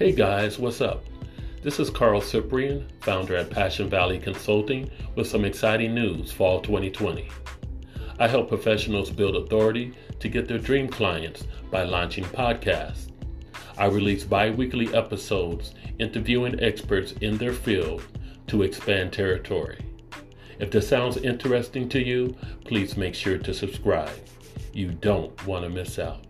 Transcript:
Hey guys, what's up? This is Carl Cyprian, founder at Passion Valley Consulting, with some exciting news fall 2020. I help professionals build authority to get their dream clients by launching podcasts. I release bi weekly episodes interviewing experts in their field to expand territory. If this sounds interesting to you, please make sure to subscribe. You don't want to miss out.